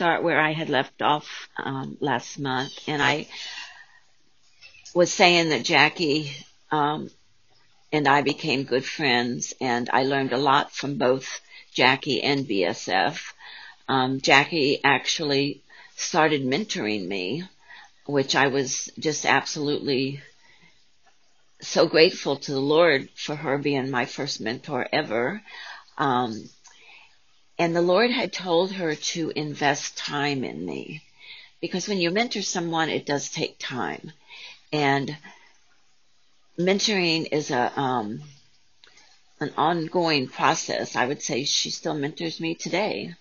start where I had left off um, last month, and I was saying that Jackie um, and I became good friends, and I learned a lot from both Jackie and BSF. Um, Jackie actually started mentoring me, which I was just absolutely so grateful to the Lord for her being my first mentor ever. Um, and the Lord had told her to invest time in me. Because when you mentor someone, it does take time. And mentoring is a, um, an ongoing process. I would say she still mentors me today,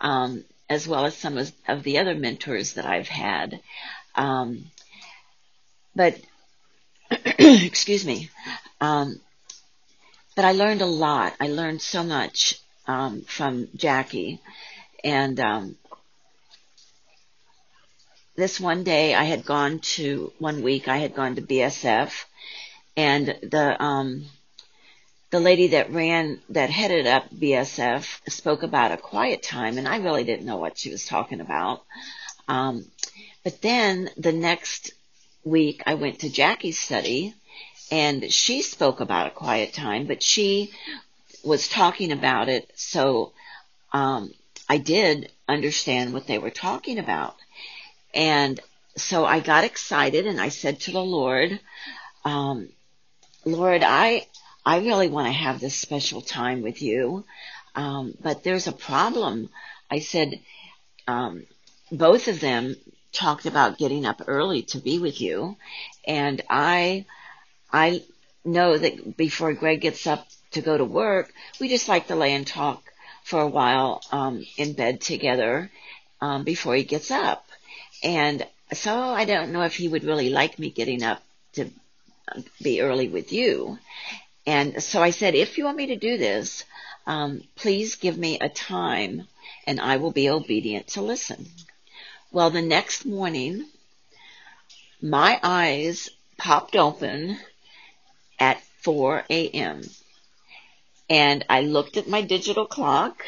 um, as well as some of, of, the other mentors that I've had. Um, but, excuse me. Um, but I learned a lot. I learned so much um, from Jackie. And um, this one day I had gone to, one week I had gone to BSF and the, um, the lady that ran, that headed up BSF spoke about a quiet time and I really didn't know what she was talking about. Um, but then the next week I went to Jackie's study and she spoke about a quiet time, but she was talking about it, so um, I did understand what they were talking about. And so I got excited and I said to the Lord, um, Lord, I, I really want to have this special time with you. Um, but there's a problem. I said, um, both of them talked about getting up early to be with you. And I, I know that before Greg gets up to go to work, we just like to lay and talk for a while um, in bed together um, before he gets up. And so I don't know if he would really like me getting up to be early with you. And so I said, if you want me to do this, um, please give me a time and I will be obedient to listen. Well, the next morning, my eyes popped open at 4 a.m. And I looked at my digital clock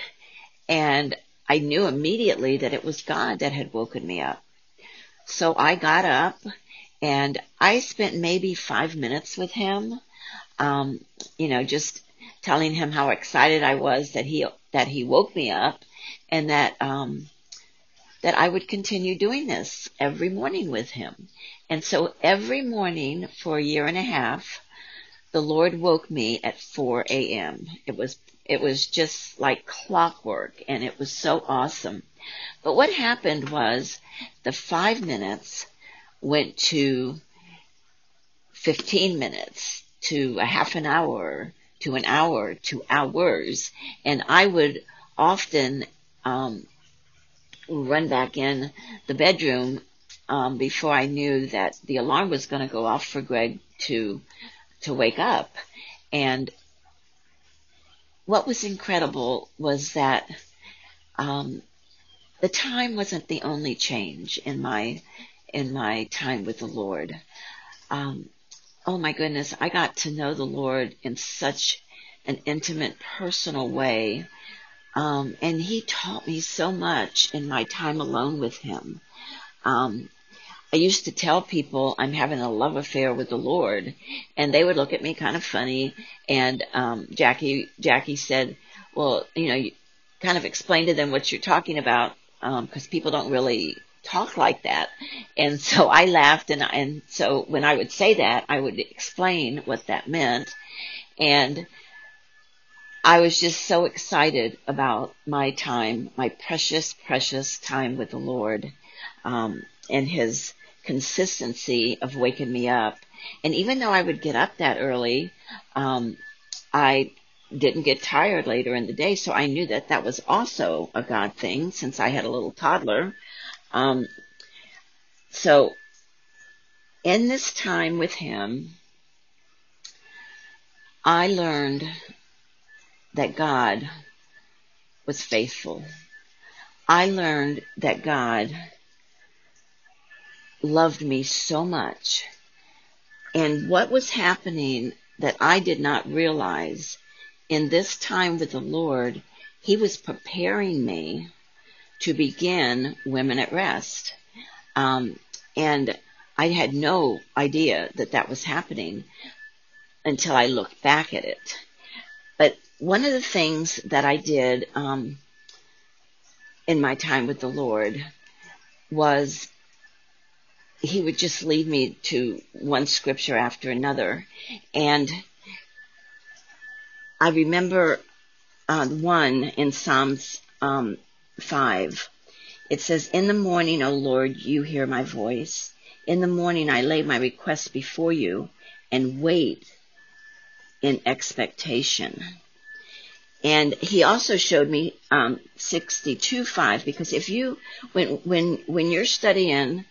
and I knew immediately that it was God that had woken me up. So I got up and I spent maybe five minutes with him, um, you know, just telling him how excited I was that he, that he woke me up and that, um, that I would continue doing this every morning with him. And so every morning for a year and a half, the Lord woke me at 4 a.m. It was, it was just like clockwork and it was so awesome. But what happened was the five minutes went to 15 minutes to a half an hour to an hour to hours and I would often um, run back in the bedroom um, before I knew that the alarm was going to go off for Greg to to wake up. And what was incredible was that um, the time wasn't the only change in my in my time with the Lord. Um, oh my goodness, I got to know the Lord in such an intimate, personal way. Um, and he taught me so much in my time alone with him. Um, I used to tell people I'm having a love affair with the Lord, and they would look at me kind of funny. And um, Jackie Jackie said, "Well, you know, you kind of explain to them what you're talking about because um, people don't really talk like that." And so I laughed, and and so when I would say that, I would explain what that meant, and I was just so excited about my time, my precious, precious time with the Lord, um, and His consistency of waking me up. And even though I would get up that early, um, I didn't get tired later in the day. So I knew that that was also a God thing since I had a little toddler. Um, so in this time with him, I learned that God was faithful. I learned that God loved me so much. And what was happening that I did not realize in this time with the Lord, He was preparing me to begin Women at Rest. Um, and I had no idea that that was happening until I looked back at it. But one of the things that I did um, in my time with the Lord was he would just lead me to one scripture after another. And I remember uh, one in Psalms um, 5. It says, In the morning, O Lord, you hear my voice. In the morning, I lay my request before you and wait in expectation. And he also showed me um, 62.5 because if you, when, when, when you're studying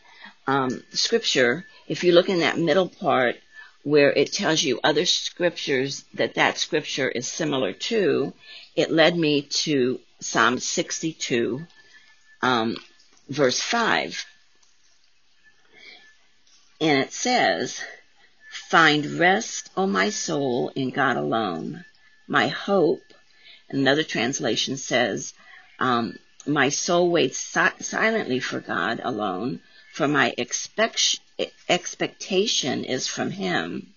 um, scripture, if you look in that middle part where it tells you other scriptures that that scripture is similar to, it led me to Psalm 62, um, verse 5. And it says, Find rest, O my soul, in God alone. My hope, another translation says, um, My soul waits si- silently for God alone for my expect- expectation is from Him.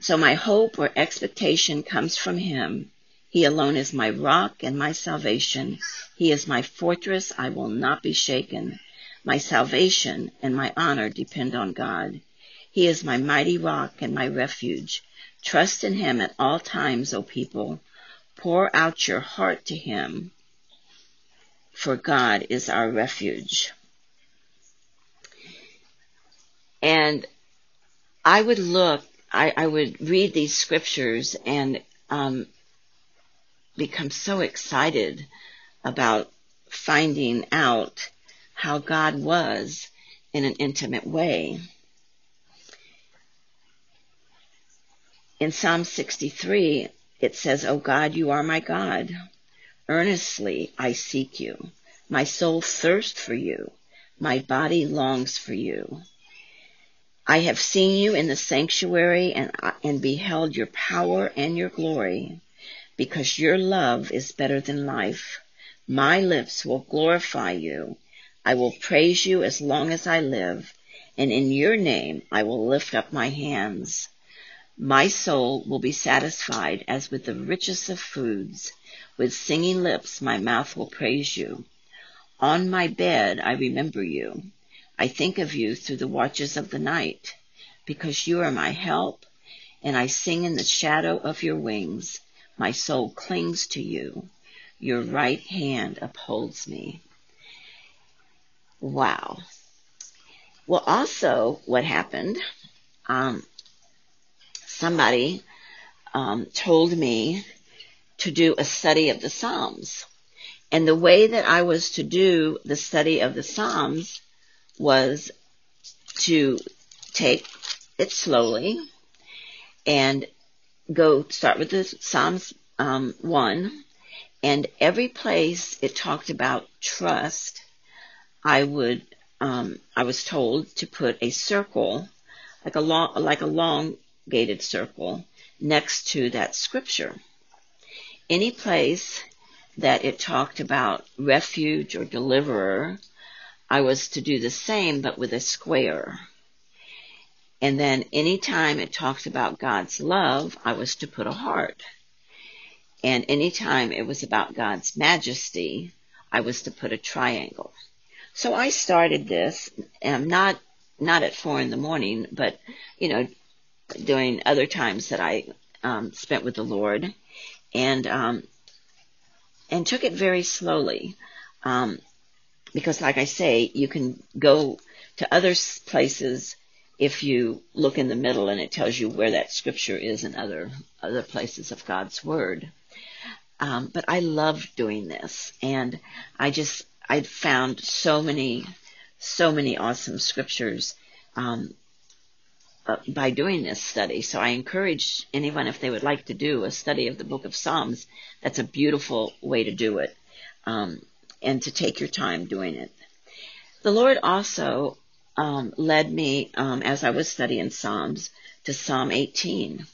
So my hope or expectation comes from Him. He alone is my rock and my salvation. He is my fortress. I will not be shaken. My salvation and my honor depend on God. He is my mighty rock and my refuge. Trust in Him at all times, O people. Pour out your heart to Him, for God is our refuge. And I would look, I, I would read these scriptures and um, become so excited about finding out how God was in an intimate way. In Psalm 63, it says, O God, you are my God. Earnestly I seek you. My soul thirsts for you. My body longs for you. I have seen you in the sanctuary and, and beheld your power and your glory, because your love is better than life. My lips will glorify you. I will praise you as long as I live, and in your name I will lift up my hands. My soul will be satisfied as with the richest of foods. With singing lips my mouth will praise you. On my bed I remember you. I think of you through the watches of the night, because you are my help, and I sing in the shadow of your wings. My soul clings to you. Your right hand upholds me. Wow. Well, also, what happened, um, somebody um, told me to do a study of the Psalms. And the way that I was to do the study of the Psalms was to take it slowly and go start with the Psalms um, 1 and every place it talked about trust I would um, I was told to put a circle like a long like a elongated circle next to that scripture. Any place that it talked about refuge or deliverer I was to do the same but with a square. And then anytime it talked about God's love, I was to put a heart. And anytime it was about God's majesty, I was to put a triangle. So I started this, um, not not at four in the morning, but you know, during other times that I um, spent with the Lord, and um, and took it very slowly. Um, because like I say, you can go to other places if you look in the middle and it tells you where that scripture is in other other places of God's word. Um, but I love doing this, and I just I found so many so many awesome scriptures um, uh, by doing this study. So I encourage anyone if they would like to do a study of the Book of Psalms. That's a beautiful way to do it. Um, and to take your time doing it. The Lord also um, led me um, as I was studying Psalms to Psalm 18.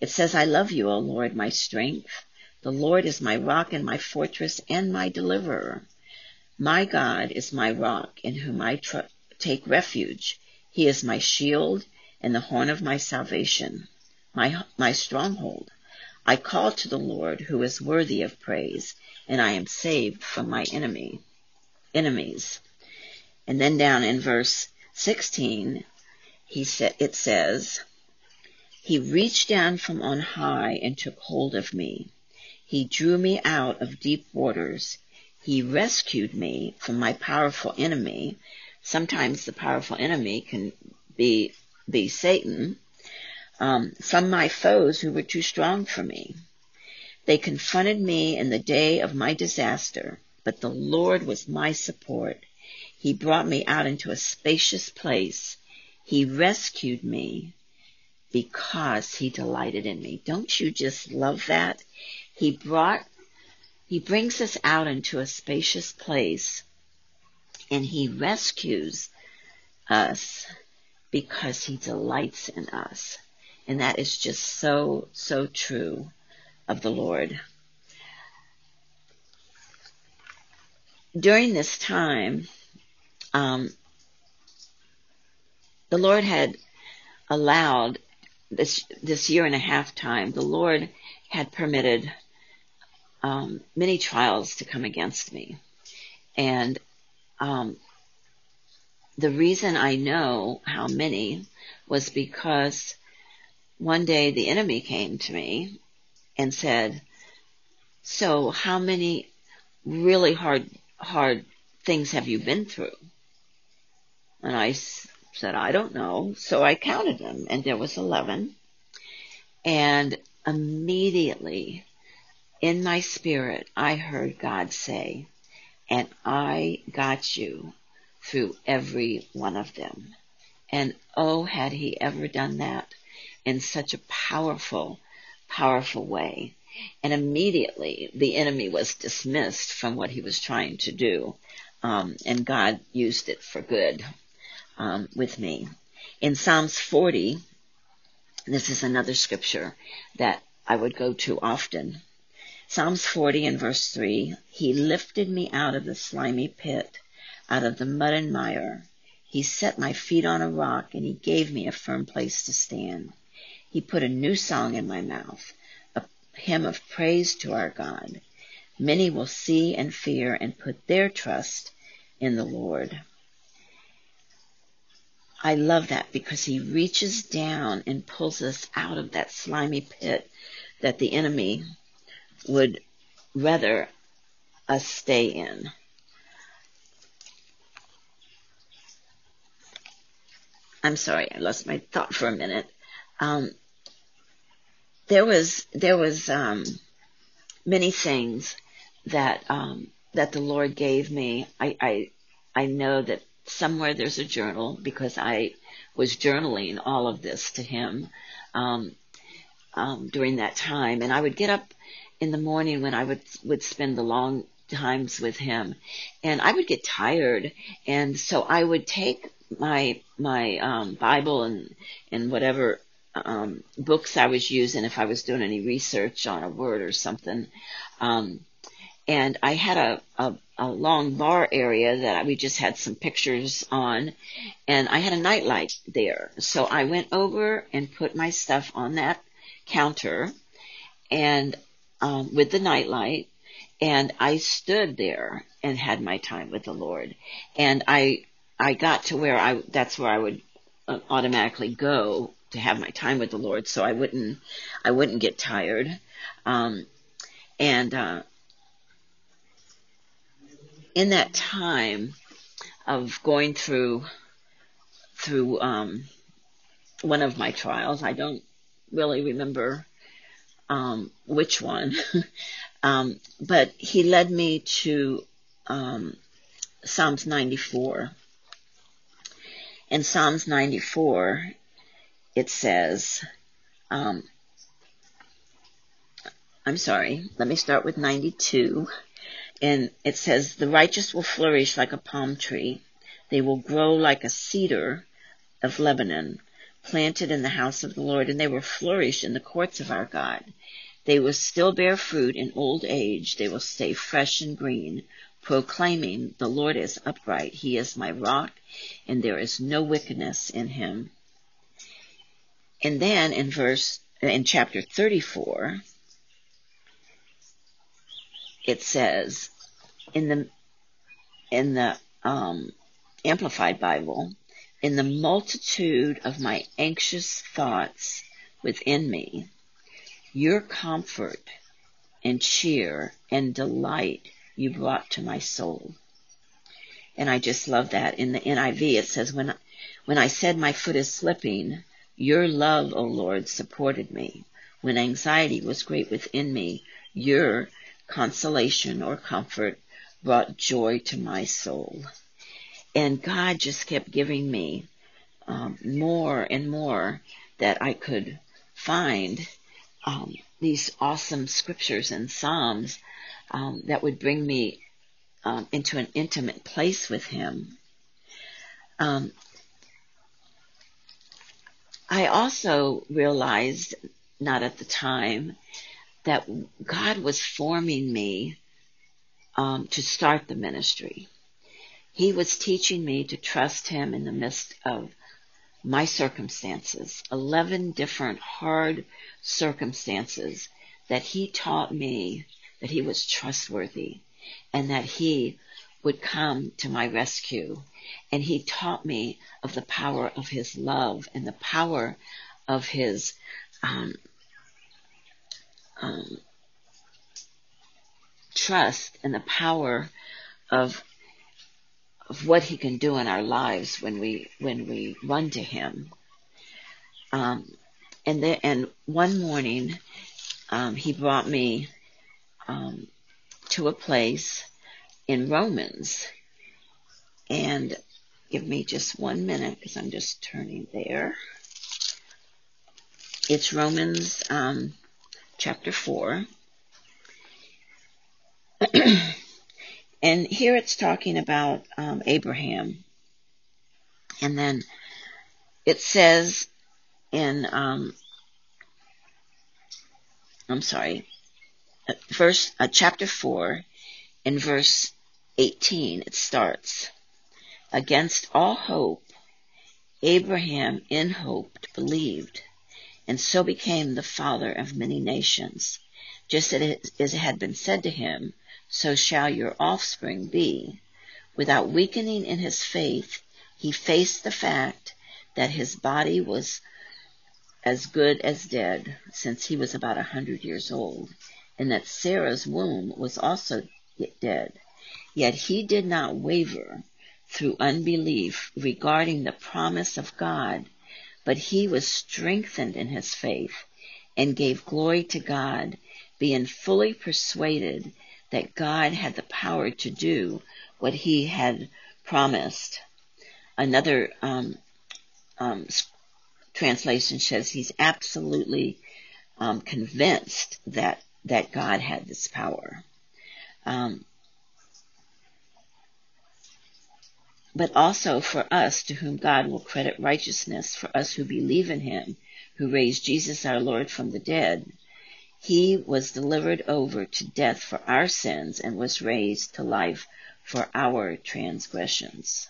It says, I love you, O Lord, my strength. The Lord is my rock and my fortress and my deliverer. My God is my rock in whom I tr- take refuge. He is my shield and the horn of my salvation, my, my stronghold. I call to the Lord who is worthy of praise, and I am saved from my enemy, enemies. And then down in verse 16, he said, it says, He reached down from on high and took hold of me. He drew me out of deep waters. He rescued me from my powerful enemy. Sometimes the powerful enemy can be, be Satan, um, from my foes who were too strong for me. They confronted me in the day of my disaster, but the Lord was my support. He brought me out into a spacious place. He rescued me because he delighted in me. Don't you just love that? He brought, he brings us out into a spacious place and he rescues us because he delights in us. And that is just so, so true of the Lord. During this time, um, the Lord had allowed this this year and a half time. The Lord had permitted um, many trials to come against me, and um, the reason I know how many was because one day the enemy came to me and said, "So how many really hard hard things have you been through?" And I said, I don't know. So I counted them and there was 11. And immediately in my spirit, I heard God say, and I got you through every one of them. And oh, had he ever done that in such a powerful, powerful way. And immediately the enemy was dismissed from what he was trying to do. Um, and God used it for good um, with me. In Psalms 40, this is another scripture that I would go to often. Psalms 40 and verse 3, He lifted me out of the slimy pit, out of the mud and mire. He set my feet on a rock and he gave me a firm place to stand. He put a new song in my mouth, a hymn of praise to our God. Many will see and fear and put their trust in the Lord. I love that because he reaches down and pulls us out of that slimy pit that the enemy would rather us stay in. I'm sorry, I lost my thought for a minute. Um, there was there was um, many things that um, that the Lord gave me. I, I I know that somewhere there's a journal because I was journaling all of this to him um, um, during that time, and I would get up in the morning when I would would spend the long times with him, and I would get tired, and so I would take my my um, Bible and and whatever um, books I was using if I was doing any research on a word or something. Um, and I had a, a, a long bar area that we just had some pictures on, and I had a nightlight there. So I went over and put my stuff on that counter, and um, with the nightlight, and I stood there and had my time with the Lord, and I I got to where I that's where I would uh, automatically go to have my time with the Lord, so I wouldn't I wouldn't get tired, um, and uh, in that time of going through through um, one of my trials, I don't really remember um, which one, um, but he led me to um, Psalms 94. In Psalms 94, it says, um, I'm sorry, let me start with 92 and it says, The righteous will flourish like a palm tree. They will grow like a cedar of Lebanon, planted in the house of the Lord, and they will flourish in the courts of our God. They will still bear fruit in old age. They will stay fresh and green, proclaiming, The Lord is upright. He is my rock, and there is no wickedness in him. And then in verse, in chapter 34, it says, in the, in the, um, Amplified Bible, in the multitude of my anxious thoughts within me, your comfort and cheer and delight you brought to my soul. And I just love that. In the NIV, it says, when, when I said my foot is slipping, your love, O Lord, supported me. When anxiety was great within me, your consolation or comfort brought joy to my soul. And God just kept giving me um, more and more that I could find um, these awesome scriptures and psalms um, that would bring me um, into an intimate place with Him. Um, I also realized, not at the time, that God was forming me um, to start the ministry. He was teaching me to trust Him in the midst of my circumstances, 11 different hard circumstances that He taught me that He was trustworthy and that He would come to my rescue. And He taught me of the power of His love and the power of His um, um, trust and the power of of what he can do in our lives when we when we run to him. Um, and then and one morning, um, he brought me um, to a place in Romans, and give me just one minute because I'm just turning there. It's Romans um, chapter four. And here it's talking about um, Abraham. And then it says in, um, I'm sorry, uh, verse, uh, chapter 4, in verse 18, it starts, Against all hope, Abraham in hope believed, and so became the father of many nations, just as it had been said to him, so shall your offspring be. Without weakening in his faith, he faced the fact that his body was as good as dead since he was about a hundred years old, and that Sarah's womb was also dead. Yet he did not waver through unbelief regarding the promise of God, but he was strengthened in his faith and gave glory to God, being fully persuaded that God had the power to do what he had promised. Another um, um, translation says he's absolutely um, convinced that that God had this power. Um, but also for us to whom God will credit righteousness, for us who believe in him, who raised Jesus our Lord from the dead, he was delivered over to death for our sins and was raised to life for our transgressions.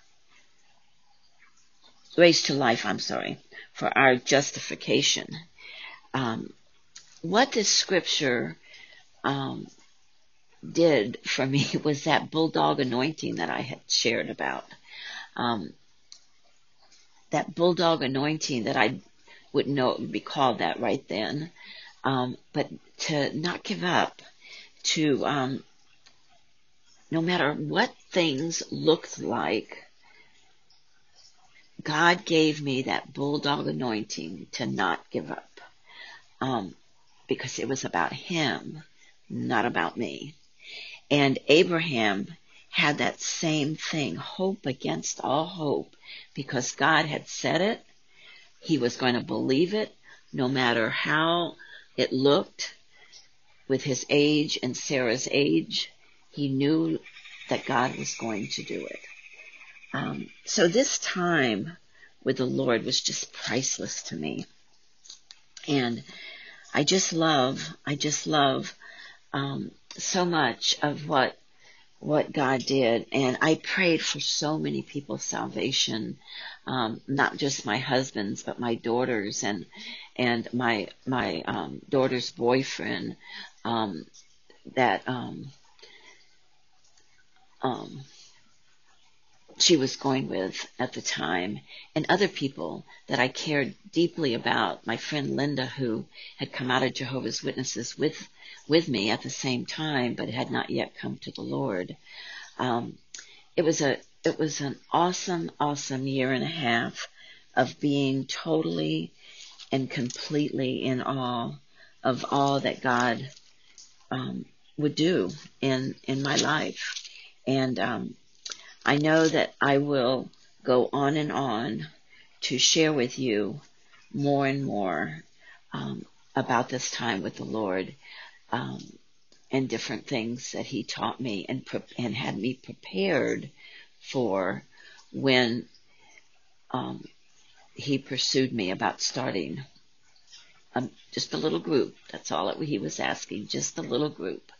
Raised to life, I'm sorry, for our justification. Um, what this scripture um, did for me was that bulldog anointing that I had shared about. Um, that bulldog anointing that I wouldn't know it would be called that right then. Um, but to not give up, to um, no matter what things looked like, God gave me that bulldog anointing to not give up, um, because it was about Him, not about me. And Abraham had that same thing, hope against all hope, because God had said it. He was going to believe it, no matter how it looked with his age and Sarah's age. He knew that God was going to do it. Um, so this time with the Lord was just priceless to me. And I just love, I just love um, so much of what what God did. And I prayed for so many people's salvation, um, not just my husband's, but my daughter's and, and my, my, um, daughter's boyfriend, um, that, um, um, she was going with at the time, and other people that I cared deeply about. My friend Linda, who had come out of Jehovah's Witnesses with with me at the same time, but had not yet come to the Lord. Um, it was a it was an awesome, awesome year and a half of being totally and completely in awe of all that God um, would do in in my life, and um, I know that I will go on and on to share with you more and more um, about this time with the Lord um, and different things that He taught me and pre- and had me prepared for when um, He pursued me about starting um, just a little group. That's all He was asking, just a little group.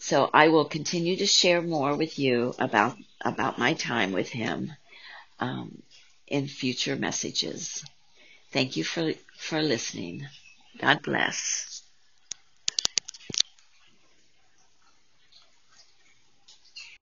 So I will continue to share more with you about about my time with him um, in future messages. Thank you for for listening. God bless.